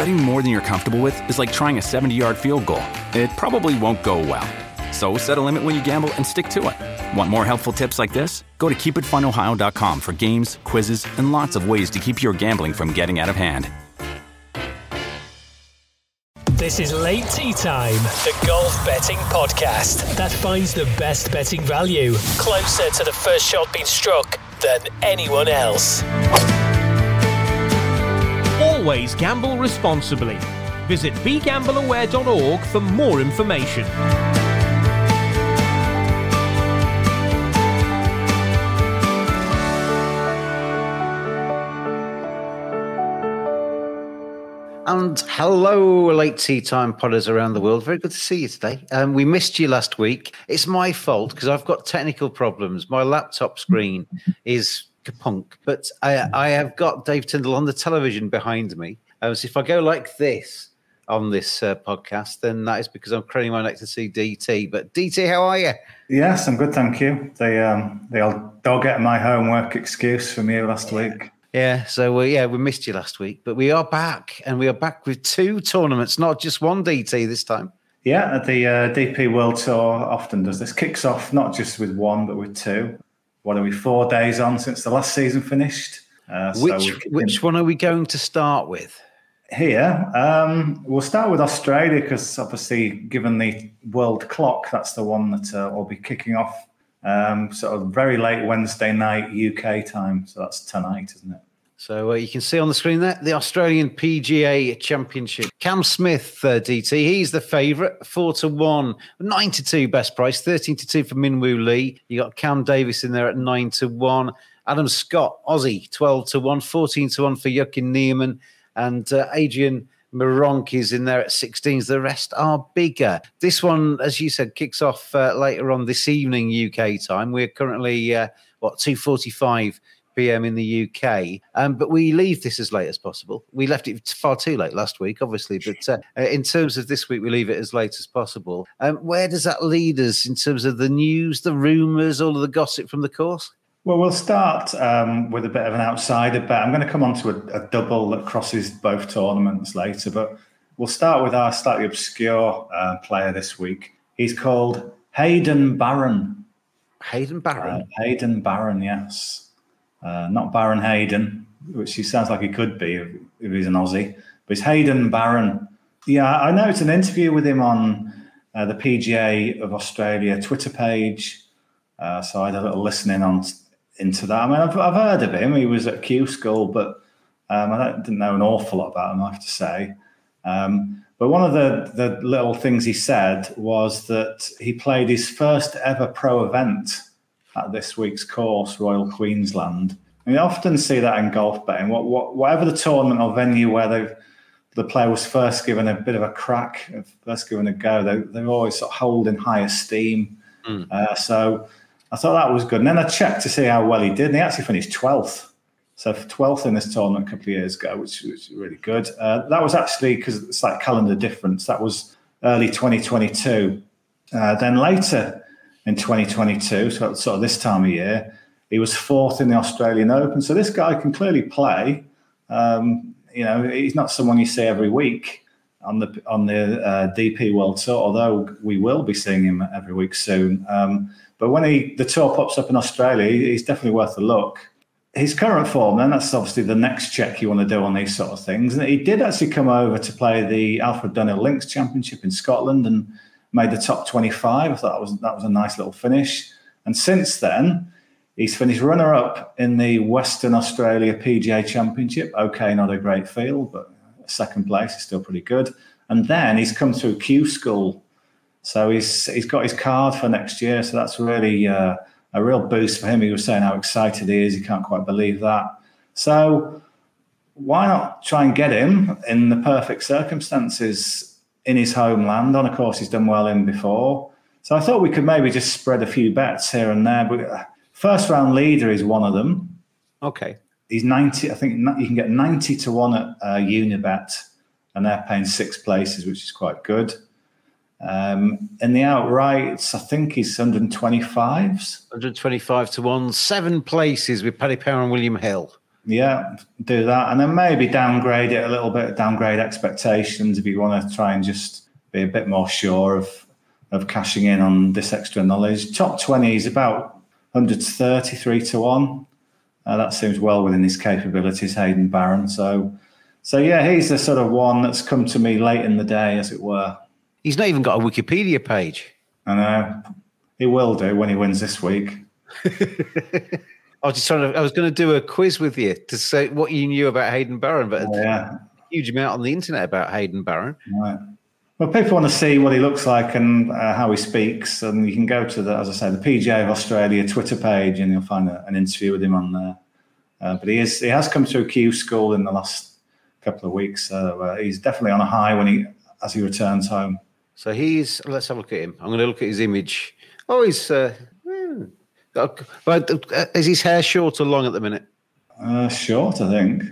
Betting more than you're comfortable with is like trying a 70 yard field goal. It probably won't go well. So set a limit when you gamble and stick to it. Want more helpful tips like this? Go to keepitfunohio.com for games, quizzes, and lots of ways to keep your gambling from getting out of hand. This is Late Tee Time, the golf betting podcast that finds the best betting value closer to the first shot being struck than anyone else. Always gamble responsibly. Visit begambleaware.org for more information. And hello, late tee time podders around the world. Very good to see you today. Um, we missed you last week. It's my fault because I've got technical problems. My laptop screen is kapunk, but I, I have got Dave Tindall on the television behind me. Um, so if I go like this on this uh, podcast, then that is because I'm craning my neck to see DT. But DT, how are you? Yes, I'm good, thank you. They um, they'll they'll get my homework excuse from you last week. Yeah, so uh, yeah, we missed you last week, but we are back, and we are back with two tournaments, not just one DT this time. Yeah, the uh, DP World Tour often does this. Kicks off not just with one, but with two. What are we? Four days on since the last season finished. Uh, which so which one are we going to start with? Here, um, we'll start with Australia because obviously, given the world clock, that's the one that uh, will be kicking off um, sort of very late Wednesday night UK time. So that's tonight, isn't it? So uh, you can see on the screen there the Australian PGA Championship. Cam Smith, uh, DT, he's the favourite, four to one, nine to two best price, thirteen to two for Minwoo Lee. You got Cam Davis in there at nine to one. Adam Scott, Aussie, twelve to one, 14 to one for Joaquin Niemann, and uh, Adrian Meronk is in there at 16s. The rest are bigger. This one, as you said, kicks off uh, later on this evening UK time. We're currently uh, what 2:45 p.m. in the UK, um, but we leave this as late as possible. We left it far too late last week, obviously, but uh, uh, in terms of this week, we leave it as late as possible. Um, where does that lead us in terms of the news, the rumours, all of the gossip from the course? Well, we'll start um, with a bit of an outsider bet. I'm going to come on to a, a, double that crosses both tournaments later, but we'll start with our slightly obscure uh, player this week. He's called Haydn Barron. Haydn Barron? Uh, Haydn Barron, yes. Uh, not Baron Hayden, which he sounds like he could be if, if he's an Aussie, but it's Haydn Barron. Yeah, I noticed an interview with him on uh, the PGA of Australia Twitter page. Uh, so I had a little listening on into that. I mean, I've, I've heard of him. He was at Q School, but um, I didn't know an awful lot about him, I have to say. Um, but one of the, the little things he said was that he played his first ever pro event at this week's course, Royal Queensland. And you often see that in golf betting. What, what, whatever the tournament or venue where the player was first given a bit of a crack, first given a go, they, they're always sort of holding high esteem. Mm. Uh, so I thought that was good. And then I checked to see how well he did, and he actually finished 12th. So 12th in this tournament a couple of years ago, which was really good. Uh, that was actually because it's like calendar difference. That was early 2022. Uh, then later in 2022, so sort of this time of year, he was fourth in the Australian Open. So this guy can clearly play. Um, you know, he's not someone you see every week on the on the uh, DP World Tour, although we will be seeing him every week soon. Um, but when he the tour pops up in Australia, he's definitely worth a look. His current form, then that's obviously the next check you want to do on these sort of things. And he did actually come over to play the Alfred Dunhill Links Championship in Scotland and made the top 25. I thought that was that was a nice little finish. And since then, he's finished runner up in the Western Australia PGA Championship. Okay, not a great field, but second place is still pretty good. And then he's come through Q School so he's he's got his card for next year. So that's really uh, a real boost for him. He was saying how excited he is. He can't quite believe that. So why not try and get him in the perfect circumstances in his homeland on a course he's done well in before? So I thought we could maybe just spread a few bets here and there. But uh, first round leader is one of them. Okay. He's 90, I think you can get 90 to 1 at uh, Unibet, and they're paying six places, which is quite good. Um, in the outrights, I think he's 125s. 125 to 1, seven places with Paddy Power and William Hill. Yeah, do that. And then maybe downgrade it a little bit, downgrade expectations if you want to try and just be a bit more sure of, of cashing in on this extra knowledge. Top 20 is about 133 to 1. Uh, that seems well within his capabilities, Haydn Barron. So, so yeah, he's the sort of one that's come to me late in the day, as it were. He's not even got a Wikipedia page. I know. He will do when he wins this week. I was just trying to. I was going to do a quiz with you to say what you knew about Haydn Barron, but oh, yeah, huge amount on the internet about Haydn Barron. Right. Well, people want to see what he looks like and uh, how he speaks, and you can go to the, as I say, the PGA of Australia Twitter page, and you'll find a, an interview with him on there. Uh, but he is he has come through Q school in the last couple of weeks, so uh, he's definitely on a high when he as he returns home. So he's. Let's have a look at him. I'm going to look at his image. Oh, he's. Uh, hmm. but uh, is his hair short or long at the minute? Uh, short, I think.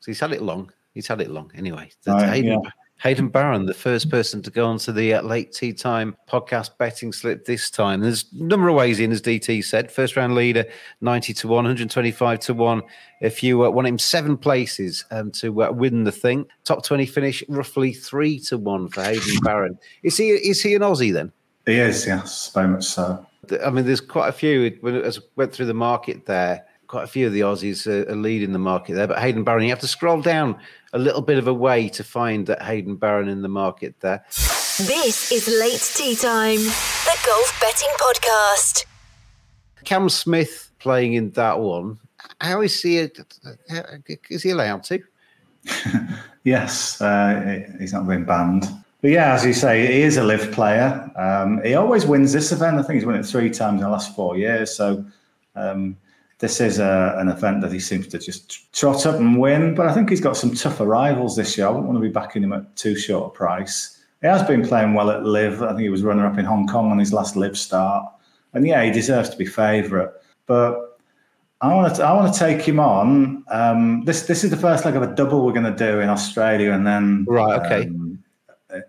So he's had it long. He's had it long anyway. Right, yeah. Haydn Barron, the first person to go onto the uh, late tee time podcast betting slip this time. There's a number of ways in, as DT said. First round leader, 90 to 1, 125 to 1. If you uh, want him seven places um, to uh, win the thing, top 20 finish, roughly 3 to 1 for Haydn Barron. Is he, is he an Aussie then? He is, yes, very much so. I mean, there's quite a few, when as went through the market there, quite a few of the Aussies are, leading the market there. But Haydn Barron, you have to scroll down a little bit of a way to find that Haydn Barron in the market there. This is Late Tee Time, the golf betting podcast. Cam Smith playing in that one. How is he? Is he allowed to? yes, uh, he's not been banned. But yeah, as you say, he is a live player. Um, he always wins this event. I think he's won it three times in the last four years. So um, this is a, an event that he seems to just trot up and win. But I think he's got some tougher rivals this year. I wouldn't want to be backing him at too short a price. He has been playing well at Live. I think he was runner up in Hong Kong on his last Live start. And yeah, he deserves to be favourite. But I want to I want to take him on. Um, this this is the first leg of a double we're going to do in Australia and then right okay um,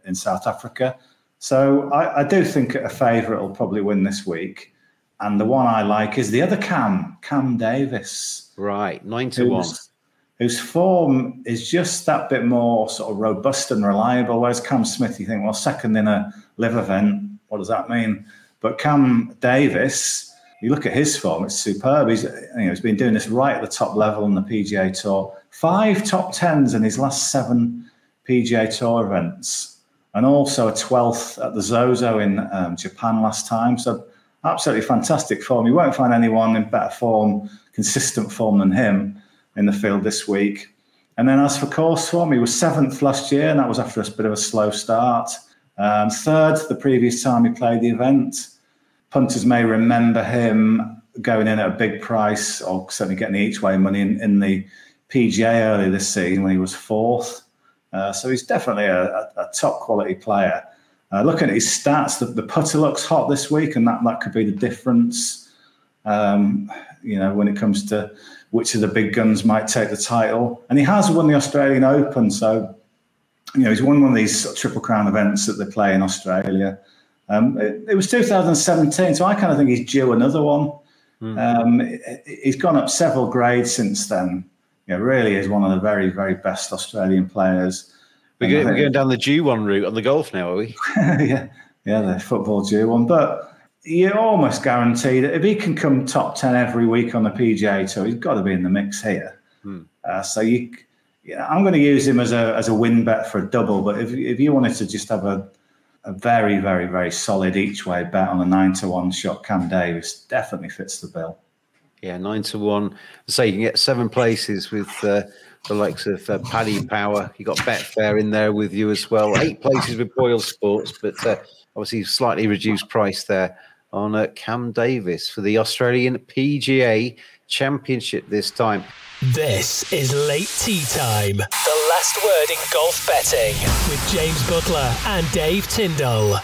in South Africa. So I, I do think a favourite will probably win this week. And the one I like is the other Cam, Cam Davis. Right, nine to one. Whose form is just that bit more sort of robust and reliable. Whereas Cam Smith, you think, well, second in a live event, what does that mean? But Cam Davis, you look at his form, it's superb. He's, you know, he's been doing this right at the top level on the PGA Tour. Five top tens in his last seven PGA Tour events, and also a 12th at the Zozo in um, Japan last time. So absolutely fantastic form. You won't find anyone in better form, consistent form than him in the field this week. And then as for course form, he was seventh last year, and that was after a bit of a slow start. Um, third the previous time he played the event. Punters may remember him going in at a big price, or certainly getting the each way money in, in the PGA earlier this season when he was fourth. Uh, so he's definitely a, a, a top quality player. Uh, looking at his stats, the, the, putter looks hot this week, and that, that could be the difference. Um, you know, when it comes to which of the big guns might take the title, and he has won the Australian Open, so you know he's won one of these triple crown events that they play in Australia. Um, it, it, was 2017, so I kind of think he's due another one. Mm. Um, he's gone up several grades since then. Know, really is one of the very, very best Australian players. We're going, we're going down the G1 route on the golf now, are we? yeah, yeah, the football G1. But you're almost guaranteed that if he can come top 10 every week on the PGA Tour, he's got to be in the mix here. Hmm. Uh, so you, yeah, I'm going to use him as a as a win bet for a double. But if if you wanted to just have a a very very very solid each way bet on a nine to one shot, Cam Davis definitely fits the bill. Yeah, nine to one. So you can get seven places with uh, the likes of uh, Paddy Power. You got Betfair in there with you as well. Eight places with Boyle Sports, but uh, obviously slightly reduced price there on uh, Cam Davis for the Australian PGA Championship this time. This is Late Tee Time, the last word in golf betting with James Buttler and Dave Tindall.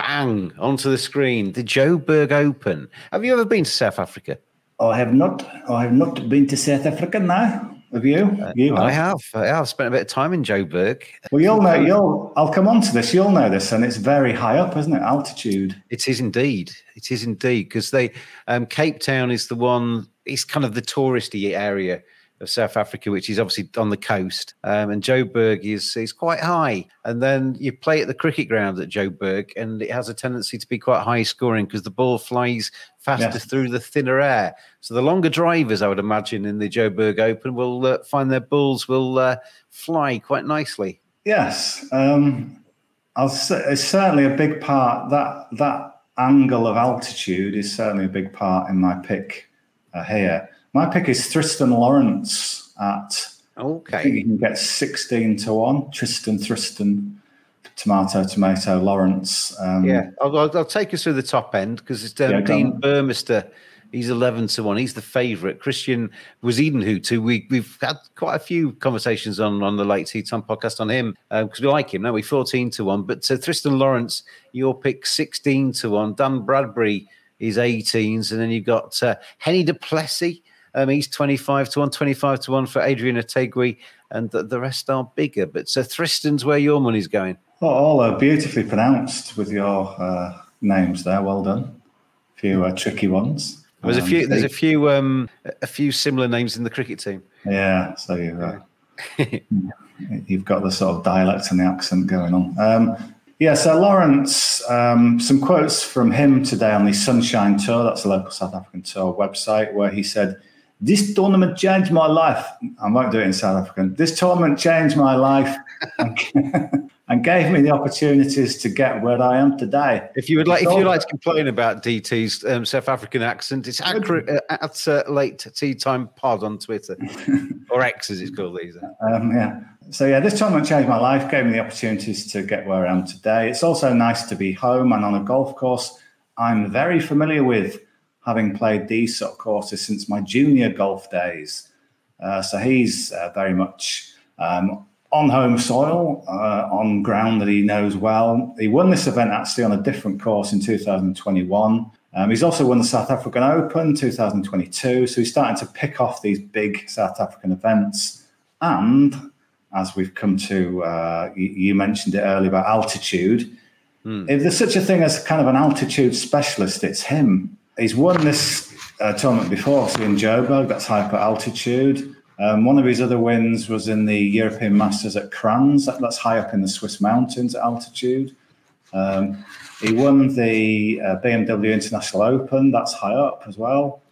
Bang onto the screen. The Joburg Open. Have you ever been to South Africa? I have not. I have not been to South Africa now. Have you? Uh, you I have. I have spent a bit of time in Joburg. Well, you'll know. You'll. I'll come on to this. You'll know this, and it's very high up, isn't it? Altitude. It is indeed. It is indeed because they um, Cape Town is the one. It's kind of the touristy area of South Africa, which is obviously on the coast. Um, and Joburg is is quite high. And then you play at the cricket ground at Joburg, and it has a tendency to be quite high scoring because the ball flies faster through the thinner air. So the longer drivers, I would imagine, in the Joburg Open will uh, find their balls will uh, fly quite nicely. Yes. Um, I'll say it's certainly a big part. That that angle of altitude is certainly a big part in my pick uh, here. My pick is Thriston Lawrence at. I think Okay. you can get sixteen to one. Tristan, Tristan, tomato, tomato, Lawrence. Um, Yeah, I'll, I'll, I'll take us through the top end because it's um, Yeah, Dean. Burmester. He's eleven to one. He's the favourite. Christiaan Bezuidenhout, who we we've had quite a few conversations on on the late tee time podcast on him because we like him. Now we fourteen to one. But uh, Thriston Lawrence, your pick sixteen to one. Dan Bradbury is 18s, and then you've got uh, Hennie du Plessis. Um, he's 25 to 1, 25 to 1 for Adrian Otaegui, and the, the rest are bigger. But so Tristan's where your money's going. Oh, all are beautifully pronounced with your uh, names there. Well done. A few uh, tricky ones. There's a Um, few. There's a few. Um, a few similar names in the cricket team. Yeah, so you've, uh, you've got the sort of dialect and the accent going on. Um, yeah, so Lawrence, um, some quotes from him today on the Sunshine Tour, that's a local South African tour website, where he said, This tournament changed my life. I won't do it in South African. This tournament changed my life and, and gave me the opportunities to get where I am today. If you would like, if you'd like to complain about DT's um, South African accent, it's accurate uh, at uh, late tee time pod on Twitter or X as it's called these. Um, yeah. So yeah, this tournament changed my life, gave me the opportunities to get where I am today. It's also nice to be home and on a golf course I'm very familiar with, having played these sort of courses since my junior golf days. Uh, so he's uh, very much um, on home soil, uh, on ground that he knows well. He won this event actually on a different course in 2021. Um, he's also won the South African Open 2022. So he's starting to pick off these big South African events. And as we've come to, uh, you, you mentioned it earlier about altitude. If there's such a thing as kind of an altitude specialist, it's him. He's won this uh, tournament before, so in Joburg, that's hyper altitude. Um, one of his other wins was in the European Masters at Crans, that- that's high up in the Swiss mountains at altitude. Um, he won the uh, BMW International Open, that's high up as well.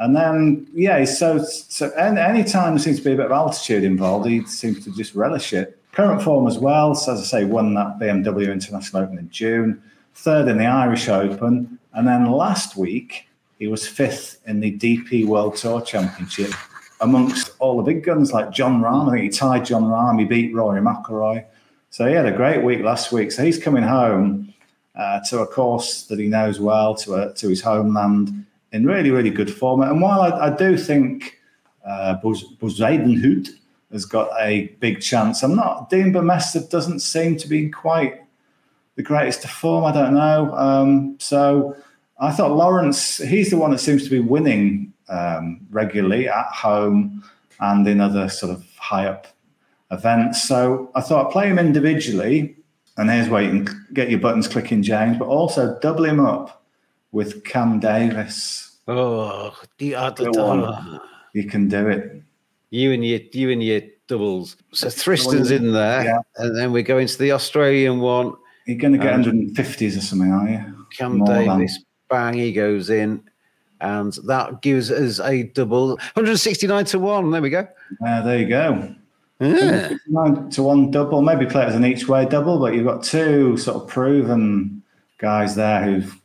And then, yeah, so, so any, time there seems to be a bit of altitude involved, he seems to just relish it. Current form as well, so as I say, won that BMW International Open in June, third in the Irish Open, and then last week he was fifth in the DP World Tour Championship amongst all the big guns like Jon Rahm. I think he tied Jon Rahm, he beat Rory McIlroy. So he had a great week last week. So he's coming home uh, to a course that he knows well, to a, to his homeland, in really, really good form. And while I, I do think uh, Bezuidenhout has got a big chance, I'm not. Dean Burmester doesn't seem to be quite the greatest of form. I don't know. Um, so I thought Lawrence, he's the one that seems to be winning um, regularly at home and in other sort of high up events. So I thought play him individually. And here's where you can get your buttons clicking, James, but also double him up with Cam Davis. Oh, the other. You can do it. You and your you and your doubles. So Tristan's in there, Yeah. and then we go into the Australian one. You're going to get Um, 150s or something, are you? Cam More than- Davis, bang, he goes in, and that gives us a double, 169 to one. There we go. Uh, there you go. Yeah. Nine to one double, maybe play it as an each way double, but you've got two sort of proven guys there who've,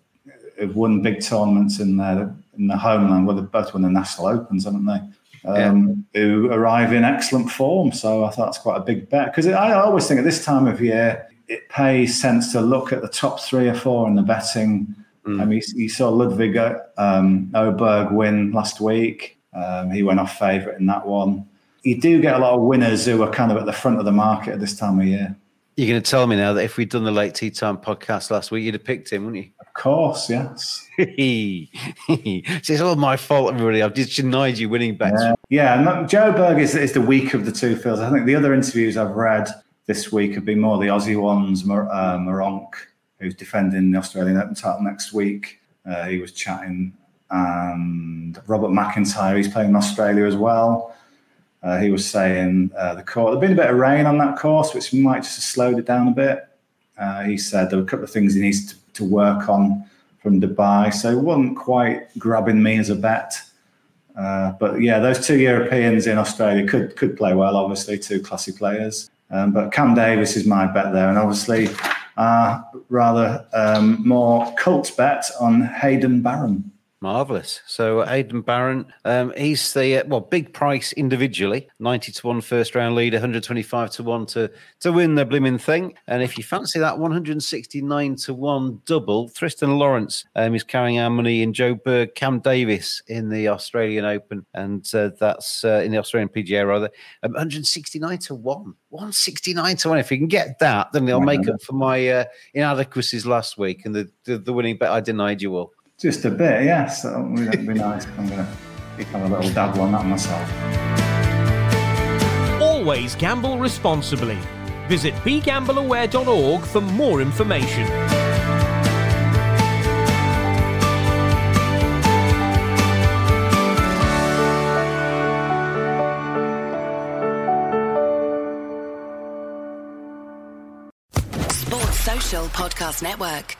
who've won big tournaments in their in the homeland. Well, they've both won the national opens, haven't they? Um, Who arrive in excellent form. So I thought that's quite a big bet because I always think at this time of year it pays sense to look at the top three or four in the betting. Mm. Um, you, you, saw Ludvig um, Åberg win last week. Um, he went off favourite in that one. You do get a lot of winners who are kind of at the front of the market at this time of year. You're going to tell me now that if we'd done the late tee time podcast last week, you'd have picked him, wouldn't you? Of course, yes. so it's all my fault, everybody. I've just denied you winning bets. Yeah, yeah Joburg is, is the weak of the two fields. I think the other interviews I've read this week have been more the Aussie ones. Mar- uh, Meronk, who's defending the Australian Open title next week, uh, he was chatting, and Robert McIntyre, he's playing in Australia as well. Uh, he was saying uh, the course, there'd been a bit of rain on that course, which might just have slowed it down a bit. Uh, he said there were a couple of things he needs to, to work on from Dubai, so it wasn't quite grabbing me as a bet. Uh, but yeah, those two Europeans in Australia could could play well. Obviously, two classy players. Um, but Cam Davis is my bet there, and obviously, uh, rather um, more cult bet on Haydn Barron. Marvelous. So Aidan Barron, um, he's the uh, well big price individually, ninety to one first round lead, one hundred twenty five to one to to win the blooming thing. And if you fancy that one hundred sixty nine to one double, Thriston Lawrence um, is carrying our money in Joburg, Cam Davis in the Australian Open, and uh, that's uh, in the Australian PGA rather, um, one hundred sixty nine to one. 169 to 1. If you can get that, then they'll make up for my uh, inadequacies last week and the, the, the winning bet I denied you all. Just a bit, yes. That would be nice. I'm going to have a little dabble on that myself. Always gamble responsibly. Visit begambleaware.org for more information. Sports Social Podcast Network.